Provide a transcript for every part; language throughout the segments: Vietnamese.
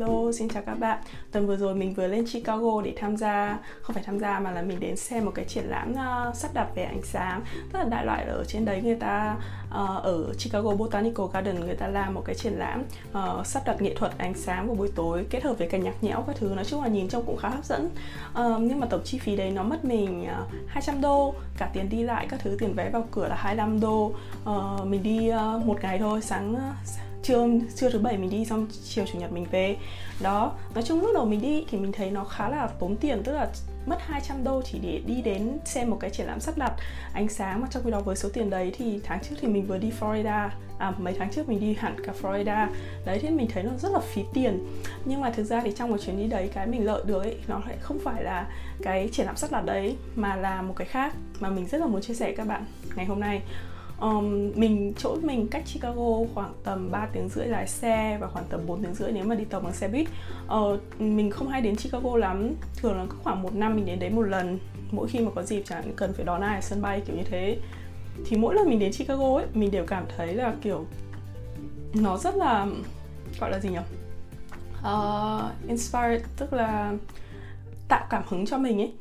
Hello, xin chào các bạn. Tuần vừa rồi mình vừa lên Chicago để tham gia Không phải tham gia mà là mình đến xem một cái triển lãm uh, sắp đặt về ánh sáng. Rất là đại loại ở trên đấy người ta uh, Ở Chicago Botanical Garden người ta làm một cái triển lãm uh, Sắp đặt nghệ thuật ánh sáng vào buổi tối Kết hợp với cả nhạc nhẽo các thứ. Nói chung là nhìn trông cũng khá hấp dẫn. Uh, Nhưng mà tổng chi phí đấy nó mất mình uh, 200 đô. Cả tiền đi lại các thứ tiền vé vào cửa là 25 đô. Uh, Mình đi uh, một ngày thôi Sáng uh, trưa trưa thứ bảy mình đi xong chiều chủ nhật mình về. Đó, nói chung lúc đầu mình đi thì mình thấy nó khá là tốn tiền, tức là mất 200 đô chỉ để đi đến xem một cái triển lãm sắp đặt, ánh sáng mà trong khi đó với số tiền đấy thì tháng trước thì mình vừa đi Florida à mấy tháng trước mình đi hẳn cả Florida. Đấy thì mình thấy nó rất là phí tiền. Nhưng mà thực ra thì trong một chuyến đi đấy, cái mình lợi được ấy, nó lại không phải là cái triển lãm sắp đặt đấy, mà là một cái khác mà mình rất là muốn chia sẻ các bạn ngày hôm nay um, mình chỗ mình cách Chicago khoảng tầm 3 tiếng rưỡi lái xe và khoảng tầm 4 tiếng rưỡi nếu mà đi tàu bằng xe buýt. Uh, mình không hay đến Chicago lắm thường là khoảng một năm mình đến đấy một lần. Mỗi khi mà có dịp chẳng cần phải đón ai ở sân bay kiểu như thế. Thì mỗi lần mình đến Chicago ấy mình đều cảm thấy là kiểu nó rất là gọi là gì nhỉ uh, ờ, inspired tức là tạo cảm hứng cho mình ấy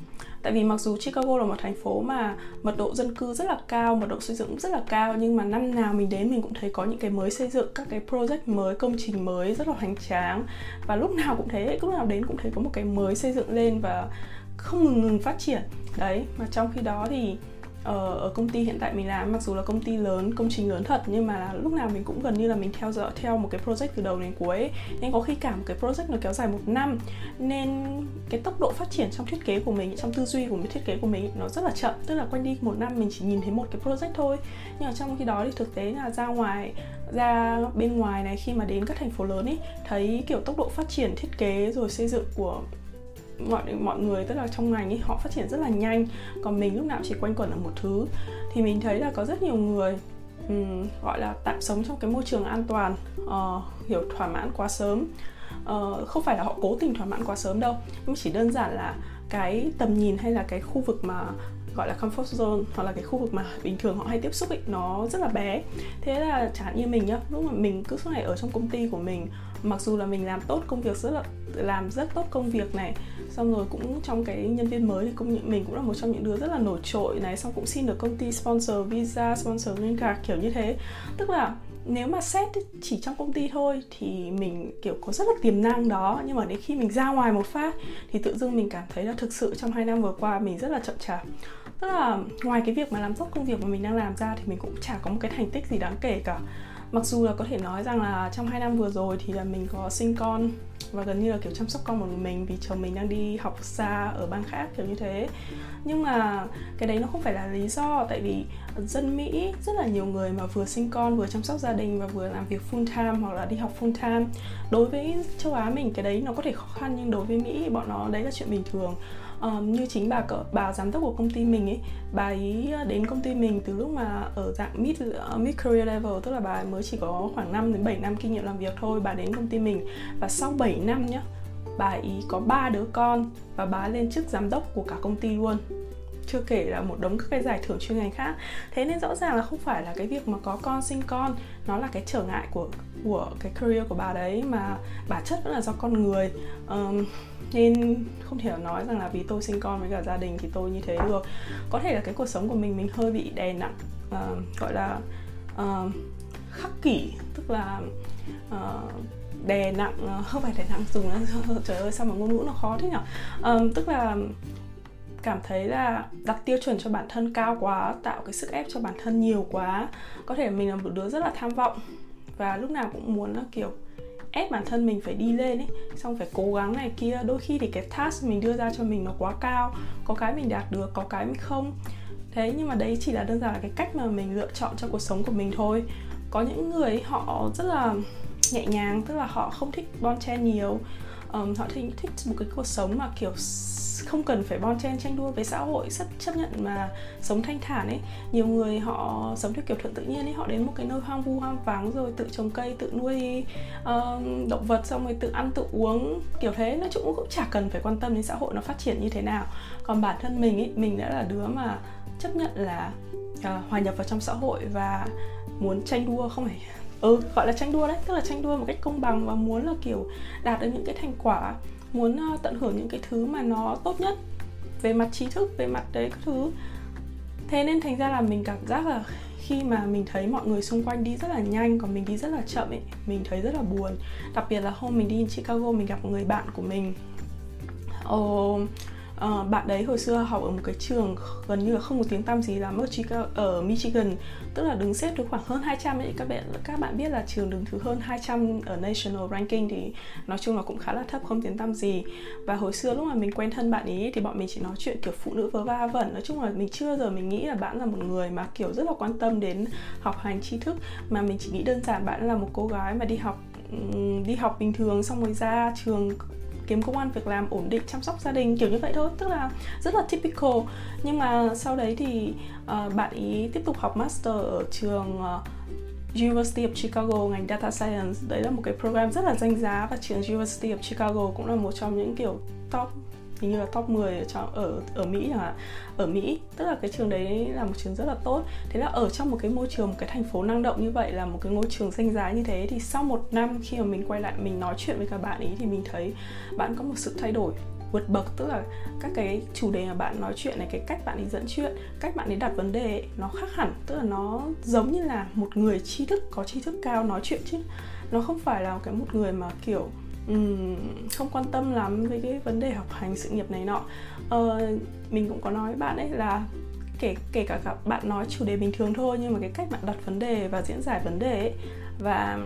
tại vì mặc dù Chicago là một thành phố mà mật độ dân cư rất là cao, mật độ xây dựng rất là cao, nhưng mà năm nào mình đến mình cũng thấy có những cái mới xây dựng, các cái project mới, công trình mới rất là hoành tráng. Và lúc nào cũng thế, lúc nào đến cũng thấy có một cái mới xây dựng lên và không ngừng ngừng phát triển. Đấy, mà trong khi đó thì ở, ở công ty hiện tại mình làm mặc dù là công ty lớn công trình lớn thật nhưng mà lúc nào mình cũng gần như là mình theo dõi theo một cái project từ đầu đến cuối. Nên có khi cả một cái project nó kéo dài một năm nên cái tốc độ phát triển trong thiết kế của mình trong tư duy của mình thiết kế của mình nó rất là chậm. Tức là quanh đi một năm mình chỉ nhìn thấy một cái project thôi. Nhưng mà trong khi đó thì thực tế là ra ngoài ra bên ngoài này khi mà đến các thành phố lớn ấy thấy kiểu tốc độ phát triển thiết kế rồi xây dựng của mọi mọi người tức là trong ngành ấy họ phát triển rất là nhanh. Còn mình lúc nào chỉ quanh quẩn ở một thứ. Thì mình thấy là có rất nhiều người um, gọi là tạm sống trong cái môi trường an toàn uh, hiểu thỏa mãn quá sớm. Uh, không phải là họ cố tình thỏa mãn quá sớm đâu nhưng chỉ đơn giản là cái tầm nhìn hay là cái khu vực mà gọi là comfort zone hoặc là cái khu vực mà bình thường họ hay tiếp xúc ấy nó rất là bé. Thế là chẳng hạn như mình nhá lúc mà mình cứ suốt ngày ở trong công ty của mình mặc dù là mình làm tốt công việc, rất là, làm rất tốt công việc này, xong rồi cũng trong cái nhân viên mới thì cũng mình cũng là một trong những đứa rất là nổi trội này, xong cũng xin được công ty sponsor visa, sponsor green card, kiểu như thế. Tức là nếu mà xét chỉ trong công ty thôi thì mình, kiểu, có rất là tiềm năng đó, nhưng mà đến khi mình ra ngoài một phát thì tự dưng mình cảm thấy là thực sự trong hai năm vừa qua mình rất là chậm chạp. Tức là ngoài cái việc mà làm tốt công việc mà mình đang làm ra thì mình cũng chả có một cái thành tích gì đáng kể cả mặc dù là có thể nói rằng là trong hai năm vừa rồi thì là mình có sinh con và gần như là kiểu chăm sóc con một mình vì chồng mình đang đi học xa ở bang khác, kiểu như thế. Nhưng mà cái đấy nó không phải là lý do tại vì dân Mỹ rất là nhiều người mà vừa sinh con vừa chăm sóc gia đình và vừa làm việc full time hoặc là đi học full time. Đối với châu Á mình cái đấy nó có thể khó khăn nhưng đối với Mỹ bọn nó đấy là chuyện bình thường. Um, như chính bà cỡ bà giám đốc của công ty mình ấy bà ấy ờ, đến công ty mình từ lúc mà ở dạng mid ờ, uh, mid career level tức là bà ấy mới chỉ có khoảng 5 đến 7 năm kinh nghiệm làm việc thôi bà đến công ty mình. Và sau 7 năm nhá bà ấy có ba đứa con và bà lên chức giám đốc của cả công ty luôn chưa kể là một đống các cái giải thưởng chuyên ngành khác. Thế nên rõ ràng là không phải là cái việc mà có con sinh con nó là cái trở ngại của của cái career của bà đấy mà bản chất vẫn là do con người. Um, nên không thể nói rằng là vì tôi sinh con với cả gia đình thì tôi như thế được. Có thể là cái cuộc sống của mình mình hơi bị đè nặng uh, gọi là uh, khắc kỷ tức là uh, đè nặng không phải đè nặng dùng trời ơi sao mà ngôn ngữ nó khó thế nhở? Um, tức là cảm thấy là đặt tiêu chuẩn cho bản thân cao quá tạo cái sức ép cho bản thân nhiều quá. Có thể mình là một đứa rất là tham vọng và lúc nào cũng muốn là kiểu ép bản thân mình phải đi lên ấy xong phải cố gắng này kia. Đôi khi thì cái task mình đưa ra cho mình nó quá cao có cái mình đạt được có cái mình không. Thế nhưng mà đấy chỉ là đơn giản là cái cách mà mình lựa chọn cho cuộc sống của mình thôi. Có những người họ rất là nhẹ nhàng tức là họ không thích bon chen nhiều. Um, họ thích thích một cái cuộc sống mà kiểu không cần phải bon chen tranh đua với xã hội rất chấp nhận mà sống thanh thản ấy. Nhiều người họ sống theo kiểu thuận tự nhiên ấy họ đến một cái nơi hoang vu hoang vắng rồi tự trồng cây tự nuôi uh, động vật xong rồi tự ăn tự uống kiểu thế. Nói chung cũng chả cần phải quan tâm đến xã hội nó phát triển như thế nào. Còn bản thân mình ấy mình đã là đứa mà chấp nhận là uh, hòa nhập vào trong xã hội và muốn tranh đua không phải ừ gọi là tranh đua đấy tức là tranh đua một cách công bằng và muốn là kiểu đạt được những cái thành quả muốn ờ, tận hưởng những cái thứ mà nó tốt nhất về mặt trí thức, về mặt đấy các thứ. Thế nên thành ra là mình cảm giác là khi mà mình thấy mọi người xung quanh đi rất là nhanh, còn mình đi rất là chậm ấy, mình thấy rất là buồn. Đặc biệt là hôm mình đi Chicago mình gặp một người bạn của mình. Oh uh, bạn đấy hồi xưa học ở một cái trường gần như là không có tiếng tăm gì lắm ở, Chicago, ở Michigan tức là đứng xếp được khoảng hơn 200 ấy. Các bạn các bạn biết là trường đứng thứ hơn 200 ở national ranking thì nói chung là cũng khá là thấp không tiếng tăm gì. Và hồi xưa lúc mà mình quen thân bạn ấy thì bọn mình chỉ nói chuyện kiểu phụ nữ vớ va vẩn. Nói chung là mình chưa giờ mình nghĩ là bạn là một người mà kiểu rất là quan tâm đến học hành tri thức mà mình chỉ nghĩ đơn giản bạn là một cô gái mà đi học đi học bình thường xong rồi ra trường kiếm công an việc làm ổn định chăm sóc gia đình kiểu như vậy thôi. Tức là rất là typical. Nhưng mà sau đấy thì uh, bạn ý tiếp tục học master ở trường uh, University of Chicago ngành Data Science. Đấy là một cái program rất là danh giá và trường University of Chicago cũng là một trong những kiểu top hình như là top 10 ở trong ở ở Mỹ chẳng hạn. Ở Mỹ tức là cái trường đấy là một trường rất là tốt. Thế là ở trong một cái môi trường một cái thành phố năng động như vậy là một cái ngôi trường danh giá như thế thì sau một năm khi mà mình quay lại mình nói chuyện với các bạn ấy thì mình thấy bạn có một sự thay đổi vượt bậc. Tức là các cái chủ đề mà bạn nói chuyện này cái cách bạn ấy dẫn chuyện cách bạn ấy đặt vấn đề ấy, nó khác hẳn. Tức là nó giống như là một người tri thức có tri thức cao nói chuyện chứ. Nó không phải là cái một người mà kiểu um, không quan tâm lắm với cái vấn đề học hành sự nghiệp này nọ. Uh, mình cũng có nói với bạn ấy là kể kể cả các bạn nói chủ đề bình thường thôi nhưng mà cái cách bạn đặt vấn đề và diễn giải vấn đề ấy, và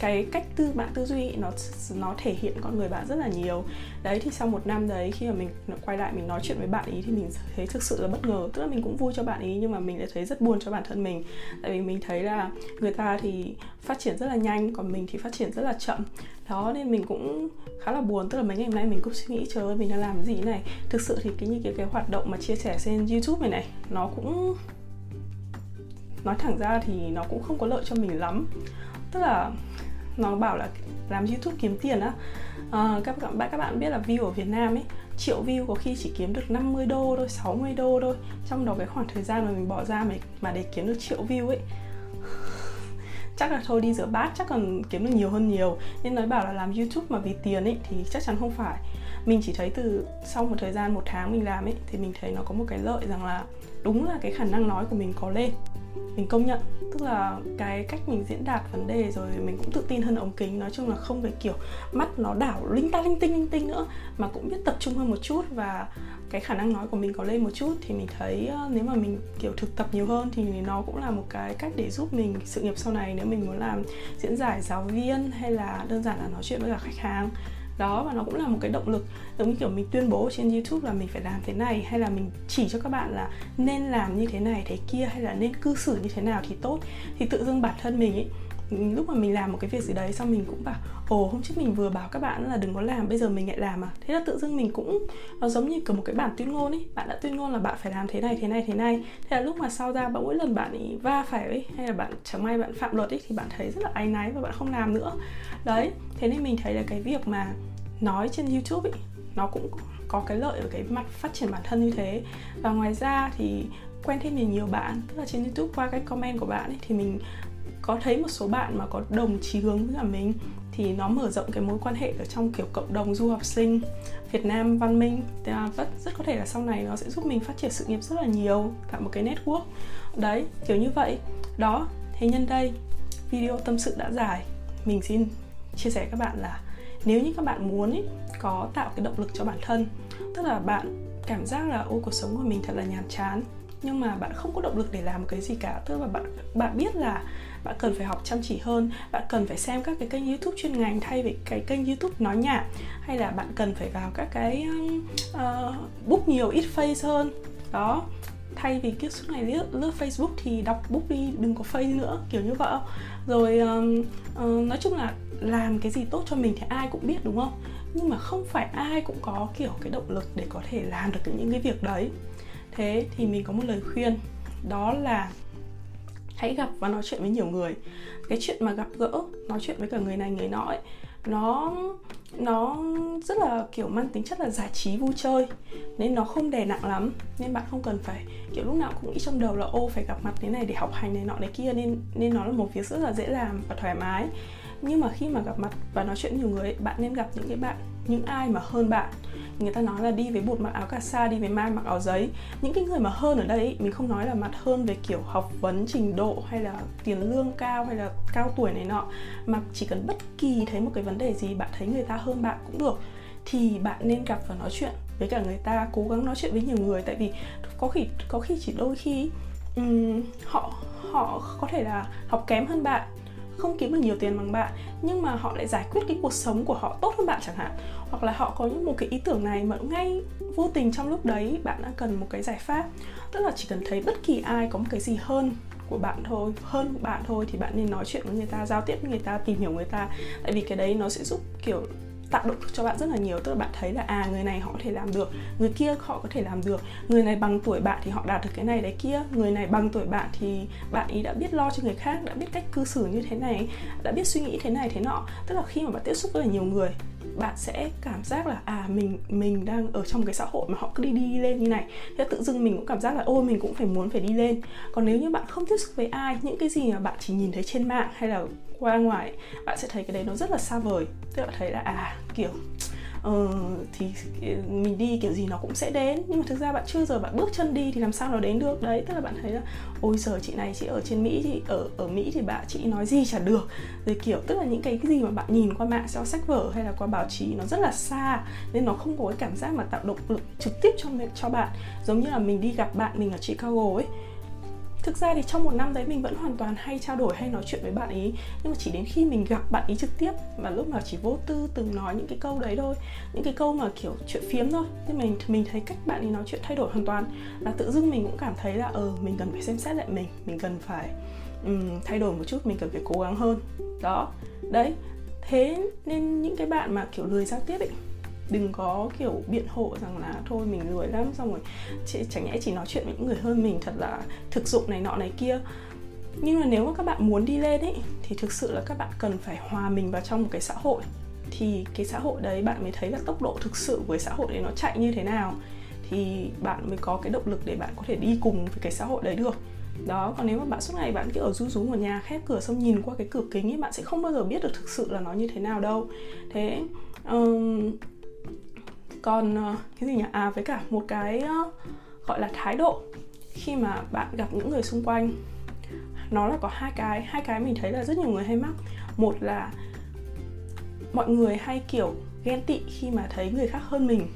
cái cách tư bạn tư duy nó nó thể hiện con người bạn rất là nhiều. Đấy, thì sau một năm đấy, khi mà mình quay lại mình nói chuyện với bạn ý thì mình thấy thực sự là bất ngờ. Tức là mình cũng vui cho bạn ý, nhưng mà mình lại thấy rất buồn cho bản thân mình. Tại vì mình thấy là người ta thì phát triển rất là nhanh, còn mình thì phát triển rất là chậm. Đó, nên mình cũng khá là buồn. Tức là mấy ngày hôm nay mình cũng suy nghĩ, trời ơi, mình đang làm gì này? Thực sự thì cái, như cái cái hoạt động mà chia sẻ trên youtube này này, nó cũng nói thẳng ra thì nó cũng không có lợi cho mình lắm. Tức là nó bảo là làm youtube kiếm tiền á. À, các bạn các bạn biết là view ở Việt Nam ấy triệu view có khi chỉ kiếm được 50 đô thôi 60 đô thôi. Trong đó cái khoảng thời gian mà mình bỏ ra mà, mà để kiếm được triệu view ấy chắc là thôi đi rửa bát chắc còn kiếm được nhiều hơn nhiều. Nên nói bảo là làm youtube mà vì tiền ấy thì chắc chắn không phải. Mình chỉ thấy từ sau một thời gian một tháng mình làm ấy thì mình thấy nó có một cái lợi rằng là đúng là cái khả năng nói của mình có lên mình công nhận. Tức là cái cách mình diễn đạt vấn đề rồi mình cũng tự tin hơn ống kính. Nói chung là không phải kiểu mắt nó đảo linh ta linh tinh linh tinh nữa, mà cũng biết tập trung hơn một chút và cái khả năng nói của mình có lên một chút. Thì mình thấy ờ, nếu mà mình kiểu thực tập nhiều hơn thì nó cũng là một cái cách để giúp mình sự nghiệp sau này. Nếu mình muốn làm diễn giải giáo viên hay là đơn giản là nói chuyện với cả khách hàng đó và nó cũng là một cái động lực giống như kiểu mình tuyên bố trên youtube là mình phải làm thế này hay là mình chỉ cho các bạn là nên làm như thế này, thế kia hay là nên cư xử như thế nào thì tốt. Thì tự dưng bản thân mình ấy, lúc mà mình làm một cái việc gì đấy xong mình cũng bảo, ồ, hôm trước mình vừa bảo các bạn là đừng có làm, bây giờ mình lại làm à? Thế là tự dưng mình cũng, nó giống như kiểu một cái bản tuyên ngôn ấy, bạn đã tuyên ngôn là bạn phải làm thế này thế này thế này. Thế là lúc mà sau ra mỗi lần bạn ấy va phải ấy, hay là bạn, chẳng may bạn phạm luật ấy, thì bạn thấy rất là áy náy và bạn không làm nữa. Đấy, thế nên mình thấy là cái việc mà nói trên youtube ấy nó cũng có cái lợi ở cái mặt phát triển bản thân như thế. Và ngoài ra thì quen thêm nhiều nhiều bạn, tức là trên youtube qua cái comment của bạn ấy thì mình có thấy một số bạn mà có đồng chí hướng với cả mình, thì nó mở rộng cái mối quan hệ ở trong kiểu cộng đồng du học sinh Việt Nam văn minh. Thì à, rất rất có thể là sau này nó sẽ giúp mình phát triển sự nghiệp rất là nhiều, tạo một cái network. Đấy, kiểu như vậy. Đó, thế nhân đây, video tâm sự đã dài. Mình xin chia sẻ các bạn là nếu như các bạn muốn ý, có tạo cái động lực cho bản thân tức là bạn cảm giác là ô cuộc sống của mình thật là nhàm chán. Nhưng mà bạn không có động lực để làm cái gì cả. Tức là bạn bạn biết là bạn cần phải học chăm chỉ hơn bạn cần phải xem các cái kênh youtube chuyên ngành thay vì cái kênh youtube nói nhảm hay là bạn cần phải vào các cái uh, book nhiều ít face hơn. Đó thay vì kiếp suốt ngày lướt, lướt Facebook thì đọc book đi đừng có face nữa kiểu như vậy. Rồi um, uh, nói chung là làm cái gì tốt cho mình thì ai cũng biết đúng không? Nhưng mà không phải ai cũng có kiểu cái động lực để có thể làm được những cái việc đấy. Thế thì mình có một lời khuyên đó là hãy gặp và nói chuyện với nhiều người. Cái chuyện mà gặp gỡ nói chuyện với cả người này người nọ ấy nó nó rất là, kiểu, mang tính chất là giải trí vui chơi, nên nó không đè nặng lắm. Nên bạn không cần phải, kiểu, lúc nào cũng nghĩ trong đầu là, ô, phải gặp mặt thế này để học hành này nọ này kia. Nên nên nó là một việc rất là dễ làm và thoải mái nhưng mà khi mà gặp mặt và nói chuyện nhiều người bạn nên gặp những cái bạn những ai mà hơn bạn. Người ta nói là đi với bột mặc áo cà sa đi với mai mặc áo giấy. Những cái người mà hơn ở đây mình không nói là mặt hơn về kiểu học vấn trình độ hay là tiền lương cao hay là cao tuổi này nọ mà chỉ cần bất kỳ thấy một cái vấn đề gì bạn thấy người ta hơn bạn cũng được thì bạn nên gặp và nói chuyện với cả người ta cố gắng nói chuyện với nhiều người. Tại vì có khi có khi chỉ đôi khi um, họ họ có thể là học kém hơn bạn không kiếm được nhiều tiền bằng bạn, nhưng mà họ lại giải quyết cái cuộc sống của họ tốt hơn bạn chẳng hạn. Hoặc là họ có những một cái ý tưởng này mà ngay vô tình trong lúc đấy bạn đã cần một cái giải pháp. Tức là chỉ cần thấy bất kỳ ai có một cái gì hơn của bạn thôi, hơn bạn thôi thì bạn nên nói chuyện với người ta, giao tiếp với người ta, tìm hiểu người ta. Tại vì cái đấy nó sẽ giúp, kiểu tạo động lực cho bạn rất là nhiều. Tức là bạn thấy là à người này họ có thể làm được, người kia họ có thể làm được, người này bằng tuổi bạn thì họ đạt được cái này đấy kia, người này bằng tuổi bạn thì bạn ý đã biết lo cho người khác, đã biết cách cư xử như thế này, đã biết suy nghĩ thế này, thế nọ. Tức là khi mà bạn tiếp xúc với nhiều người bạn sẽ cảm giác là à mình mình đang ở trong cái xã hội mà họ cứ đi đi lên như này. Thế tự dưng mình cũng cảm giác là, ôi, mình cũng phải muốn phải đi lên. Còn nếu như bạn không tiếp xúc với ai, những cái gì mà bạn chỉ nhìn thấy trên mạng hay là qua ngoài, bạn sẽ thấy cái đấy nó rất là xa vời. Tức là thấy là à kiểu uh, thì mình đi kiểu gì nó cũng sẽ đến. Nhưng mà thực ra bạn chưa giờ bạn bước chân đi thì làm sao nó đến được? Đấy tức là bạn thấy là ôi giờ chị này chị ở trên mỹ thì ở ở mỹ thì bạn chị nói gì chả được. Rồi kiểu tức là những cái, cái gì mà bạn nhìn qua mạng sau sách vở hay là qua báo chí nó rất là xa nên nó không có cái cảm giác mà tạo động lực trực tiếp cho cho bạn. Giống như là mình đi gặp bạn mình ở chicago ấy thực ra thì trong một năm đấy mình vẫn hoàn toàn hay trao đổi hay nói chuyện với bạn ấy. Nhưng mà chỉ đến khi mình gặp bạn ấy trực tiếp và lúc nào chỉ vô tư từng nói những cái câu đấy thôi những cái câu mà kiểu chuyện phiếm thôi nhưng mình mình thấy cách bạn ấy nói chuyện thay đổi hoàn toàn. Là tự dưng mình cũng cảm thấy là ờ mình cần phải xem xét lại mình mình cần phải um, thay đổi một chút mình cần phải cố gắng hơn. Đó. Đấy. Thế nên những cái bạn mà kiểu lười giao tiếp ấy đừng có kiểu biện hộ rằng là thôi mình lười lắm xong rồi chị, chẳng nhẽ chỉ nói chuyện với những người hơn mình thật là thực dụng này nọ này kia. Nhưng mà nếu mà các bạn muốn đi lên ấy thì thực sự là các bạn cần phải hòa mình vào trong một cái xã hội. Thì cái xã hội đấy bạn mới thấy là tốc độ thực sự của xã hội đấy nó chạy như thế nào. Thì bạn mới có cái động lực để bạn có thể đi cùng với cái xã hội đấy được. Đó còn nếu mà bạn suốt ngày bạn cứ ở rú rú ở nhà khép cửa xong nhìn qua cái cửa kính ấy bạn sẽ không bao giờ biết được thực sự là nó như thế nào đâu. Thế um, còn ờ, cái gì nhỉ? À với cả một cái ờ, gọi là thái độ khi mà bạn gặp những người xung quanh. Nó là có hai cái hai cái mình thấy là rất nhiều người hay mắc. Một là mọi người hay kiểu ghen tị khi mà thấy người khác hơn mình.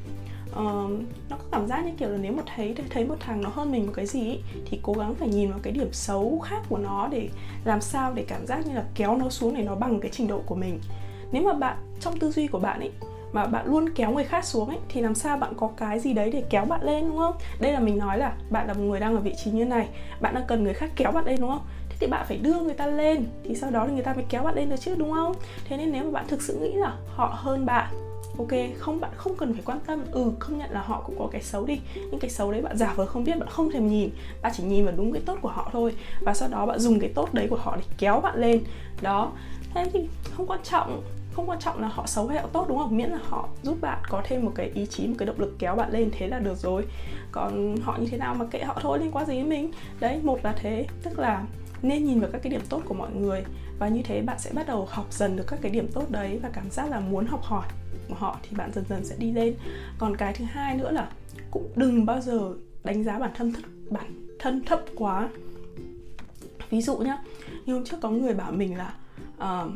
Uh, nó có cảm giác như kiểu là nếu mà thấy thấy một thằng nó hơn mình một cái gì ý, thì cố gắng phải nhìn vào cái điểm xấu khác của nó để làm sao để cảm giác như là kéo nó xuống để nó bằng cái trình độ của mình. Nếu mà bạn trong tư duy của bạn ấy mà bạn luôn kéo người khác xuống ấy, thì làm sao bạn có cái gì đấy để kéo bạn lên, đúng không? Đây là mình nói là bạn là một người đang ở vị trí như này, bạn đang cần người khác kéo bạn lên, đúng không? Thế thì bạn phải đưa người ta lên, thì sau đó thì người ta mới kéo bạn lên được chứ, đúng không? Thế nên nếu mà bạn thực sự nghĩ là họ hơn bạn, ok, không, bạn không cần phải quan tâm. Ừ công nhận là họ cũng có cái xấu đi nhưng cái xấu đấy bạn giả vờ không biết, bạn không thèm nhìn. Bạn chỉ nhìn vào đúng cái tốt của họ thôi, và sau đó bạn dùng cái tốt đấy của họ để kéo bạn lên. Đó, thế thì không quan trọng không quan trọng là họ xấu hay họ tốt đúng không? Miễn là họ giúp bạn có thêm một cái ý chí một cái động lực kéo bạn lên thế là được rồi. Còn họ như thế nào mà kệ họ thôi liên quan gì đến mình? Đấy một là thế. Tức là nên nhìn vào các cái điểm tốt của mọi người. Và như thế bạn sẽ bắt đầu học dần được các cái điểm tốt đấy và cảm giác là muốn học hỏi của họ thì bạn dần dần sẽ đi lên. Còn cái thứ hai nữa là cũng đừng bao giờ đánh giá bản thân thấp bản thân thấp quá. Ví dụ nhá như hôm trước có người bảo mình là uh,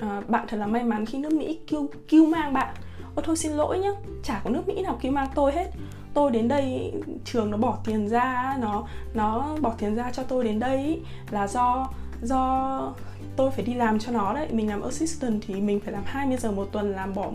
à, bạn thật là may mắn khi nước Mỹ kêu kêu mang bạn. Ôi thôi xin lỗi nhá, chả có nước Mỹ nào kêu mang tôi hết. Tôi đến đây trường nó bỏ tiền ra nó nó bỏ tiền ra cho tôi đến đây là do do tôi phải đi làm cho nó đấy. Mình làm assistant thì mình phải làm 20 giờ một tuần, làm bỏ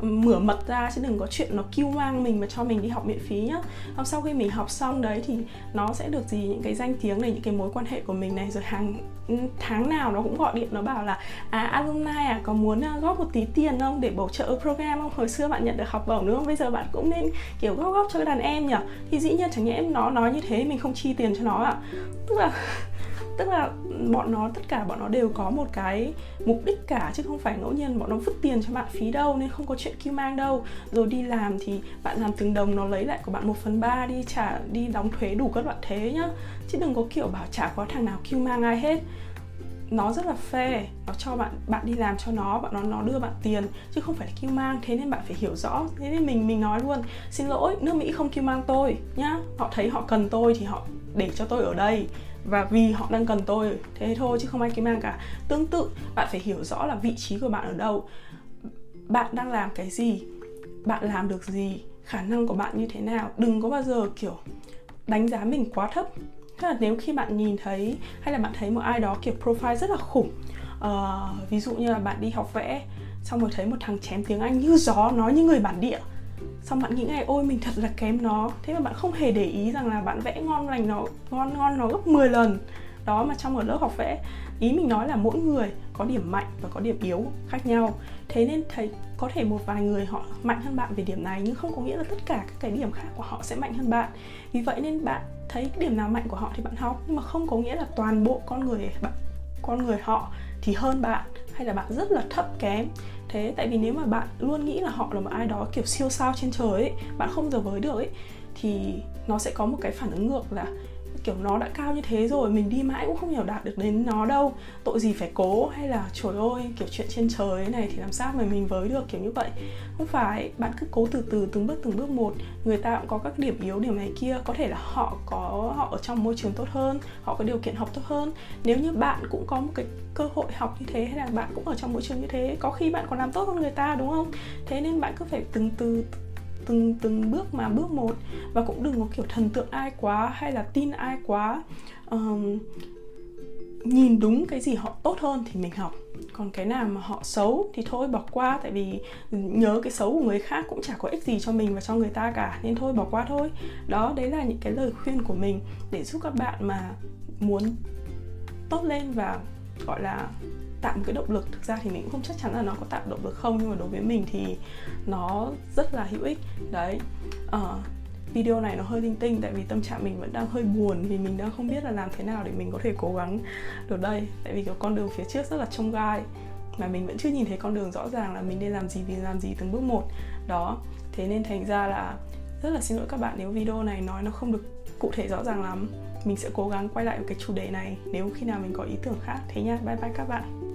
mửa mật ra chứ đừng có chuyện nó kêu mang mình mà cho mình đi học miễn phí nhá. Xong sau khi mình học xong đấy thì nó sẽ được gì? Những cái danh tiếng này, những cái mối quan hệ của mình này, rồi hàng ừ, tháng nào nó cũng gọi điện, nó bảo là à alumni à có muốn à, góp một tí tiền không để bổ trợ program không? Hồi xưa bạn nhận được học bổng, đúng không? Bây giờ bạn cũng nên, kiểu, góp góp cho cái đàn em nhỉ? Thì dĩ nhiên chẳng nhẽ nó nói như thế, mình không chi tiền cho nó ạ. À. tức là tức là bọn nó, tất cả bọn nó đều có một cái mục đích cả, chứ không phải ngẫu nhiên bọn nó vứt tiền cho bạn phí đâu, nên không có chuyện kêu mang đâu. Rồi đi làm thì bạn làm từng đồng, nó lấy lại của bạn một phần ba đi trả, đi đóng thuế đủ các loại thế nhá. Chứ đừng có kiểu bảo chả có thằng nào kêu mang ai hết. Nó rất là fair, nó cho bạn bạn đi làm cho nó, bạn nó nó đưa bạn tiền, chứ không phải là kêu mang, thế nên bạn phải hiểu rõ. Thế nên mình mình nói luôn, xin lỗi, nước mỹ không kêu mang tôi nhá. Họ thấy họ cần tôi thì họ để cho tôi ở đây và vì họ đang cần tôi thế thôi chứ không ai kêu mang cả. Tương tự bạn phải hiểu rõ là vị trí của bạn ở đâu. Bạn đang làm cái gì? Bạn làm được gì? Khả năng của bạn như thế nào? Đừng có bao giờ kiểu đánh giá mình quá thấp. Tức là nếu khi bạn nhìn thấy hay là bạn thấy một ai đó kiểu profile rất là khủng uh, ví dụ như là bạn đi học vẽ xong rồi thấy một thằng chém tiếng anh như gió nói như người bản địa xong bạn nghĩ ngay, ôi, mình thật là kém nó. Thế mà bạn không hề để ý rằng là bạn vẽ ngon lành nó, ngon ngon nó gấp 10 lần. Đó mà trong ở lớp học vẽ, ý mình nói là mỗi người có điểm mạnh và có điểm yếu khác nhau. Thế nên thấy, có thể một vài người họ mạnh hơn bạn về điểm này, nhưng không có nghĩa là tất cả các cái điểm khác của họ sẽ mạnh hơn bạn. Vì vậy nên bạn thấy điểm nào mạnh của họ thì bạn học, nhưng mà không có nghĩa là toàn bộ con người bạn, con người họ thì hơn bạn, hay là bạn rất là thấp kém thế. Tại vì nếu mà bạn luôn nghĩ là họ là một ai đó kiểu siêu sao trên trời ấy, bạn không giờ với được ấy, thì nó sẽ có một cái phản ứng ngược là kiểu nó đã cao như thế rồi, mình đi mãi cũng không hiểu đạt được đến nó đâu. Tội gì phải cố hay là trời ơi, kiểu chuyện trên trời này thì làm sao mà mình với được kiểu như vậy? Không phải, bạn cứ cố từ từ, từng bước từng bước một. Người ta cũng có các điểm yếu, điểm này, kia. Có thể là họ có, họ ở trong môi trường tốt hơn, họ có điều kiện học tốt hơn. Nếu như bạn cũng có một cái cơ hội học như thế hay là bạn cũng ở trong môi trường như thế, có khi bạn còn làm tốt hơn người ta, đúng không? Thế nên bạn cứ phải từng từ từng từng bước mà bước một. Và cũng đừng có kiểu thần tượng ai quá hay là tin ai quá um, nhìn đúng cái gì họ tốt hơn thì mình học. Còn cái nào mà họ xấu thì thôi bỏ qua. Tại vì nhớ cái xấu của người khác cũng chả có ích gì cho mình và cho người ta cả. Nên thôi bỏ qua thôi. Đó đấy là những cái lời khuyên của mình để giúp các bạn mà muốn tốt lên và gọi là tạo một cái động lực. Thực ra thì mình cũng không chắc chắn là nó có tạo động lực không nhưng mà đối với mình thì nó rất là hữu ích. Đấy uh, video này nó hơi linh tinh tại vì tâm trạng mình vẫn đang hơi buồn vì mình đang không biết là làm thế nào để mình có thể cố gắng được đây. Tại vì cái con đường phía trước rất là trông gai mà mình vẫn chưa nhìn thấy con đường rõ ràng là mình nên làm gì vì làm gì từng bước một. Đó thế nên thành ra là rất là xin lỗi các bạn nếu video này nói nó không được cụ thể rõ ràng lắm. Mình sẽ cố gắng quay lại cái chủ đề này nếu khi nào mình có ý tưởng khác. Thế nha bye bye các bạn.